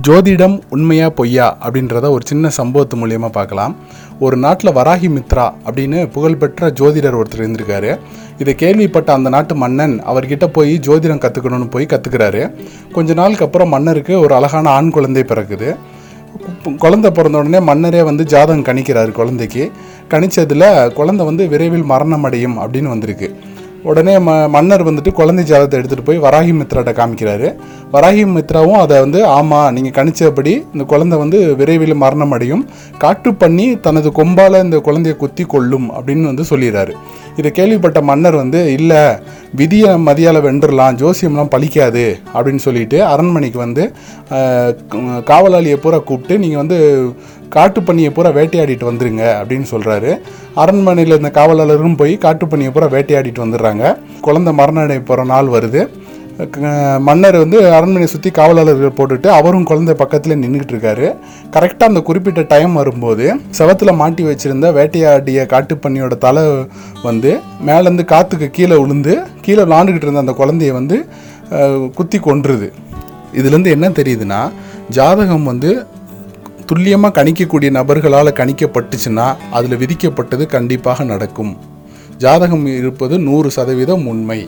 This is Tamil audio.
ஜோதிடம் உண்மையா பொய்யா அப்படின்றத ஒரு சின்ன சம்பவத்து மூலியமாக பார்க்கலாம். ஒரு நாட்டில் வராகி மித்ரா அப்படின்னு புகழ்பெற்ற ஜோதிடர் ஒருத்தர் இருந்திருக்காரு. இதை கேள்விப்பட்ட அந்த நாட்டு மன்னன் அவர்கிட்ட போய் ஜோதிடம் கற்றுக்கணும்னு போய் கற்றுக்கிறாரு கொஞ்ச நாளுக்கு அப்புறம் மன்னருக்கு ஒரு அழகான ஆண் குழந்தை பிறக்குது. குழந்தை பிறந்த உடனே மன்னரே வந்து ஜாதகம் கணிக்கிறார் குழந்தைக்கு. கணிச்சதில் குழந்தை வந்து விரைவில் மரணம் அடையும் அப்படின்னு வந்திருக்கு. உடனே ம மன்னர் வந்துட்டு குழந்தை ஜாதகத்தை எடுத்துகிட்டு போய் வராகி மித்ராட்ட காமிக்கிறாரு. வராகி மித்ராவும் அதை வந்து ஆமாம் நீங்கள் கணிச்சபடி இந்த குழந்தை வந்து விரைவில் மரணம் அடையும். காட்டு பண்ணி தனது கொம்பால் இந்த குழந்தையை குத்தி கொள்ளும் அப்படின்னு வந்து சொல்லிடுறாரு. இதை கேள்விப்பட்ட மன்னர் வந்து இல்லை விதியை மதியால் வென்றுடலாம் ஜோசியம்லாம் பழிக்காது அப்படின்னு சொல்லிட்டு அரண்மனைக்கு வந்து காவலாளியை பூரா கூப்பிட்டு நீங்கள் வந்து காட்டுப்பண்ணியை பூரா வேட்டையாடிட்டு வந்துருங்க அப்படின்னு சொல்கிறாரு அரண்மனையில் இருந்த காவலாளரும் போய் காட்டுப்பண்ணியை பூரா வேட்டையாடிட்டு வந்துடுறாங்க. குழந்தை மரணம் போகிற நாள் வருது. மன்னர் வந்து அரண்மனையை சுற்றி காவலாளர்கள் போட்டுட்டு அவரும் குழந்தை பக்கத்தில் நின்றுக்கிட்டு இருக்காரு. கரெக்டாக அந்த குறிப்பிட்ட டைம் வரும்போது செவத்தில் மாட்டி வச்சிருந்த வேட்டையாடிய காட்டுப்பண்ணியோட தலை வந்து மேலேருந்து காற்றுக்கு கீழே விழுந்து கீழே விளாண்டுக்கிட்டு இருந்த அந்த குழந்தைய வந்து குத்தி கொன்றுது. இதுலேருந்து என்ன தெரியுதுன்னா ஜாதகம் வந்து துல்லியமாக கணிக்கக்கூடிய நபர்களால் கணிக்கப்பட்டுச்சுன்னா அதில் விதிக்கப்பட்டது கண்டிப்பாக நடக்கும். ஜாதகம் இருப்பது நூறு சதவீதம் உண்மை.